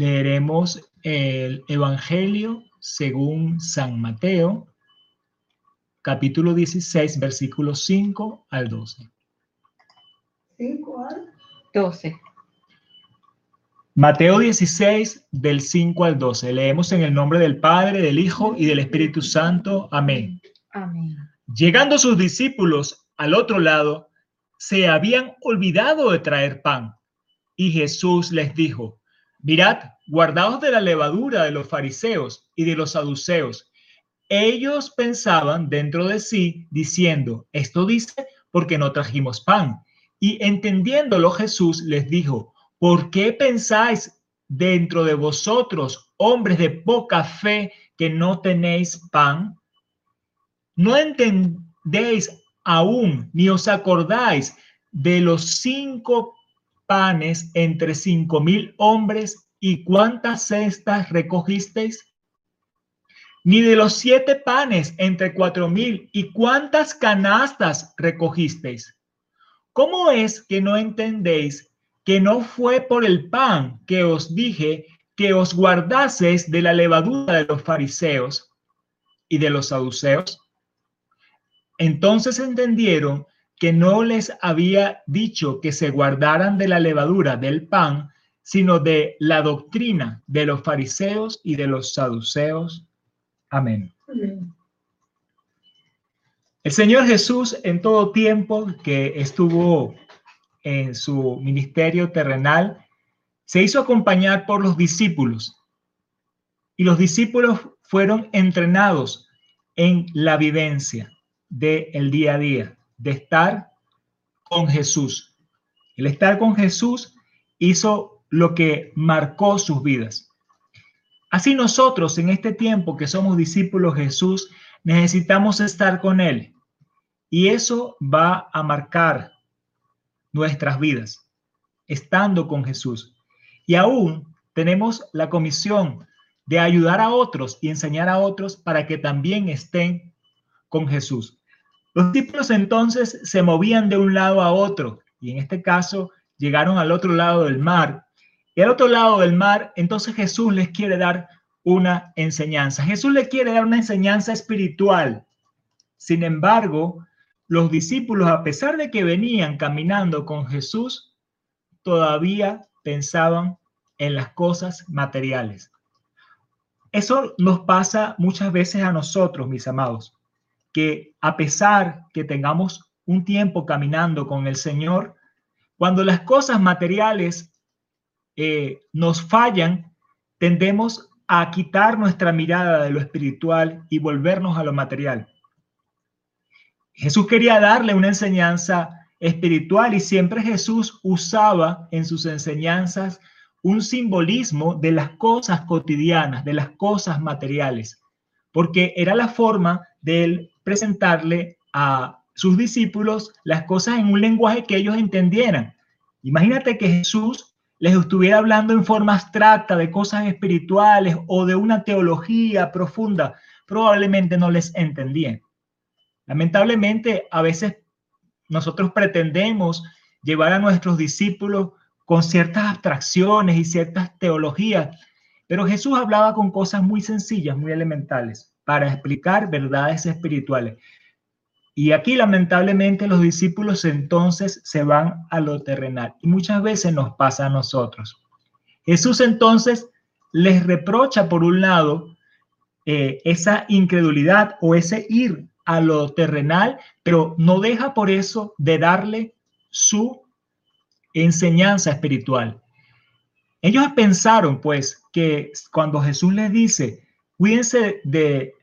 leeremos el Evangelio según San Mateo, capítulo 16, versículos 5 al 12. 5 al 12. Mateo 16, del 5 al 12. Leemos en el nombre del Padre, del Hijo y del Espíritu Santo. Amén. Amén. Llegando sus discípulos al otro lado, se habían olvidado de traer pan. Y Jesús les dijo, mirad, guardaos de la levadura de los fariseos y de los saduceos. Ellos pensaban dentro de sí, diciendo, esto dice porque no trajimos pan. Y entendiéndolo Jesús les dijo, ¿por qué pensáis dentro de vosotros, hombres de poca fe, que no tenéis pan? ¿No entendéis aún, ni os acordáis de los cinco panes entre cinco mil hombres y cuántas cestas recogisteis? Ni de los siete panes entre cuatro mil y cuántas canastas recogisteis? ¿Cómo es que no entendéis que no fue por el pan que os dije que os guardaseis de la levadura de los fariseos y de los saduceos? Entonces entendieron que no les había dicho que se guardaran de la levadura del pan, sino de la doctrina de los fariseos y de los saduceos. Amén. Amén. El Señor Jesús en todo tiempo que estuvo en su ministerio terrenal, se hizo acompañar por los discípulos y los discípulos fueron entrenados en la vivencia del día a día, de estar con Jesús. El estar con Jesús hizo lo que marcó sus vidas. Así nosotros en este tiempo que somos discípulos de Jesús, necesitamos estar con Él. Y eso va a marcar nuestras vidas, estando con Jesús. Y aún tenemos la comisión de ayudar a otros y enseñar a otros para que también estén con Jesús. Los discípulos entonces se movían de un lado a otro y en este caso llegaron al otro lado del mar. Y al otro lado del mar, entonces Jesús les quiere dar una enseñanza. Jesús les quiere dar una enseñanza espiritual. Sin embargo, los discípulos, a pesar de que venían caminando con Jesús, todavía pensaban en las cosas materiales. Eso nos pasa muchas veces a nosotros, mis amados que a pesar que tengamos un tiempo caminando con el Señor, cuando las cosas materiales eh, nos fallan, tendemos a quitar nuestra mirada de lo espiritual y volvernos a lo material. Jesús quería darle una enseñanza espiritual y siempre Jesús usaba en sus enseñanzas un simbolismo de las cosas cotidianas, de las cosas materiales, porque era la forma de presentarle a sus discípulos las cosas en un lenguaje que ellos entendieran. Imagínate que Jesús les estuviera hablando en forma abstracta de cosas espirituales o de una teología profunda, probablemente no les entendían. Lamentablemente, a veces nosotros pretendemos llevar a nuestros discípulos con ciertas abstracciones y ciertas teologías, pero Jesús hablaba con cosas muy sencillas, muy elementales para explicar verdades espirituales. Y aquí lamentablemente los discípulos entonces se van a lo terrenal y muchas veces nos pasa a nosotros. Jesús entonces les reprocha por un lado eh, esa incredulidad o ese ir a lo terrenal, pero no deja por eso de darle su enseñanza espiritual. Ellos pensaron pues que cuando Jesús les dice, cuídense de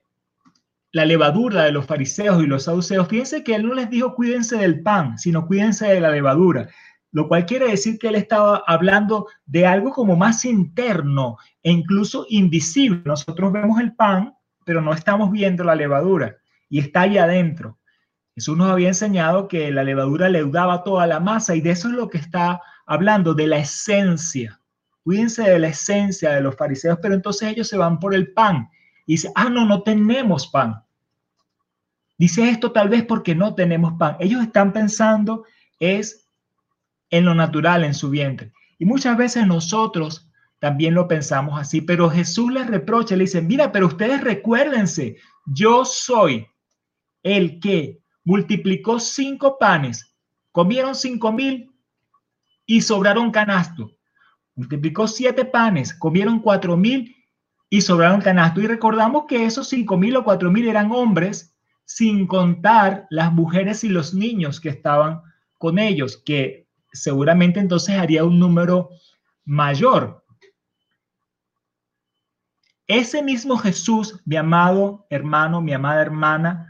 la levadura de los fariseos y los saduceos, fíjense que él no les dijo cuídense del pan, sino cuídense de la levadura, lo cual quiere decir que él estaba hablando de algo como más interno e incluso invisible. Nosotros vemos el pan, pero no estamos viendo la levadura y está ahí adentro. Jesús nos había enseñado que la levadura leudaba toda la masa y de eso es lo que está hablando, de la esencia. Cuídense de la esencia de los fariseos, pero entonces ellos se van por el pan y dice, ah, no, no tenemos pan. Dice esto tal vez porque no tenemos pan. Ellos están pensando es en lo natural, en su vientre. Y muchas veces nosotros también lo pensamos así, pero Jesús les reprocha, le dice, mira, pero ustedes recuérdense, yo soy el que multiplicó cinco panes, comieron cinco mil y sobraron canasto. Multiplicó siete panes, comieron cuatro mil y sobraron canasto. Y recordamos que esos cinco mil o cuatro mil eran hombres, sin contar las mujeres y los niños que estaban con ellos, que seguramente entonces haría un número mayor. Ese mismo Jesús, mi amado hermano, mi amada hermana,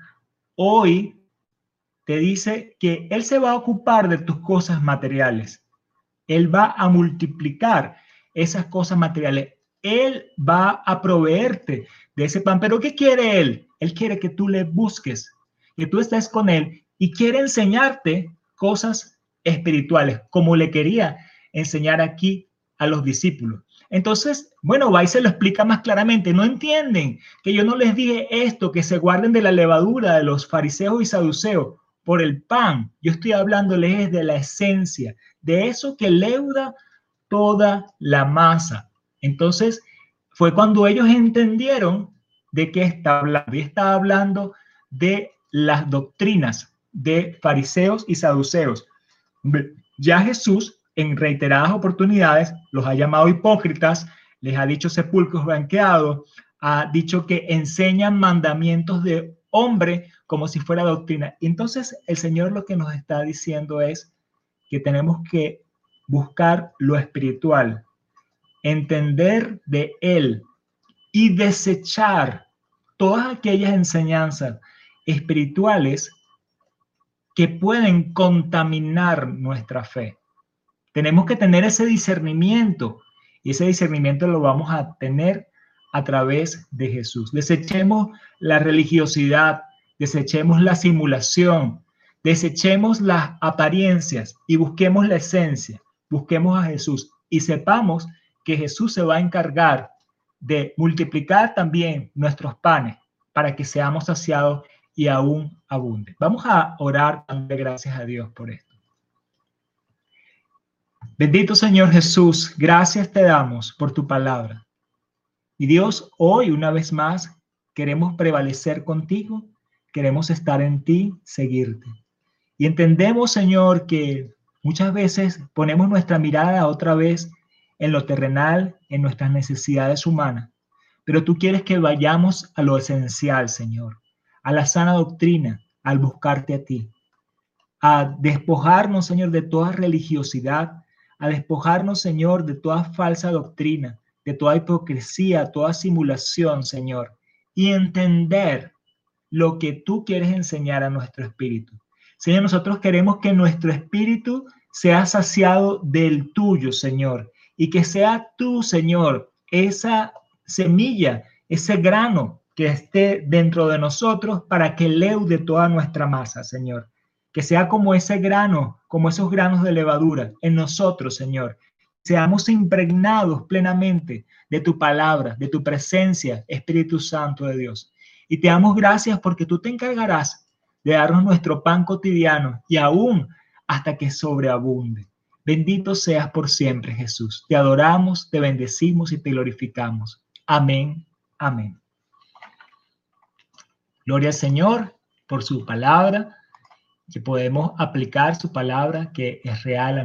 hoy te dice que Él se va a ocupar de tus cosas materiales. Él va a multiplicar esas cosas materiales. Él va a proveerte de ese pan. Pero ¿qué quiere Él? Él quiere que tú le busques, que tú estés con Él y quiere enseñarte cosas espirituales, como le quería enseñar aquí a los discípulos. Entonces, bueno, va y se lo explica más claramente. No entienden que yo no les dije esto, que se guarden de la levadura de los fariseos y saduceos por el pan. Yo estoy hablándoles de la esencia, de eso que leuda toda la masa. Entonces, fue cuando ellos entendieron de qué está hablando. Y está hablando de las doctrinas de fariseos y saduceos. Ya Jesús en reiteradas oportunidades los ha llamado hipócritas, les ha dicho sepulcros blanqueados, ha dicho que enseñan mandamientos de hombre como si fuera doctrina. Entonces el Señor lo que nos está diciendo es que tenemos que buscar lo espiritual, entender de Él y desechar todas aquellas enseñanzas espirituales que pueden contaminar nuestra fe. Tenemos que tener ese discernimiento y ese discernimiento lo vamos a tener a través de Jesús. Desechemos la religiosidad, desechemos la simulación, desechemos las apariencias y busquemos la esencia, busquemos a Jesús y sepamos que Jesús se va a encargar de multiplicar también nuestros panes para que seamos saciados y aún abunde. Vamos a orar, darle gracias a Dios por esto. Bendito Señor Jesús, gracias te damos por tu palabra. Y Dios, hoy una vez más queremos prevalecer contigo, queremos estar en ti, seguirte. Y entendemos, Señor, que muchas veces ponemos nuestra mirada otra vez en lo terrenal, en nuestras necesidades humanas. Pero tú quieres que vayamos a lo esencial, Señor, a la sana doctrina, al buscarte a ti, a despojarnos, Señor, de toda religiosidad, a despojarnos, Señor, de toda falsa doctrina, de toda hipocresía, toda simulación, Señor, y entender lo que tú quieres enseñar a nuestro espíritu. Señor, nosotros queremos que nuestro espíritu sea saciado del tuyo, Señor, y que sea tú, Señor, esa semilla, ese grano que esté dentro de nosotros para que leude toda nuestra masa, Señor. Que sea como ese grano, como esos granos de levadura en nosotros, Señor. Seamos impregnados plenamente de tu palabra, de tu presencia, Espíritu Santo de Dios. Y te damos gracias porque tú te encargarás de darnos nuestro pan cotidiano y aún hasta que sobreabunde. Bendito seas por siempre, Jesús. Te adoramos, te bendecimos y te glorificamos. Amén. Amén. Gloria al Señor por su palabra, que podemos aplicar su palabra que es real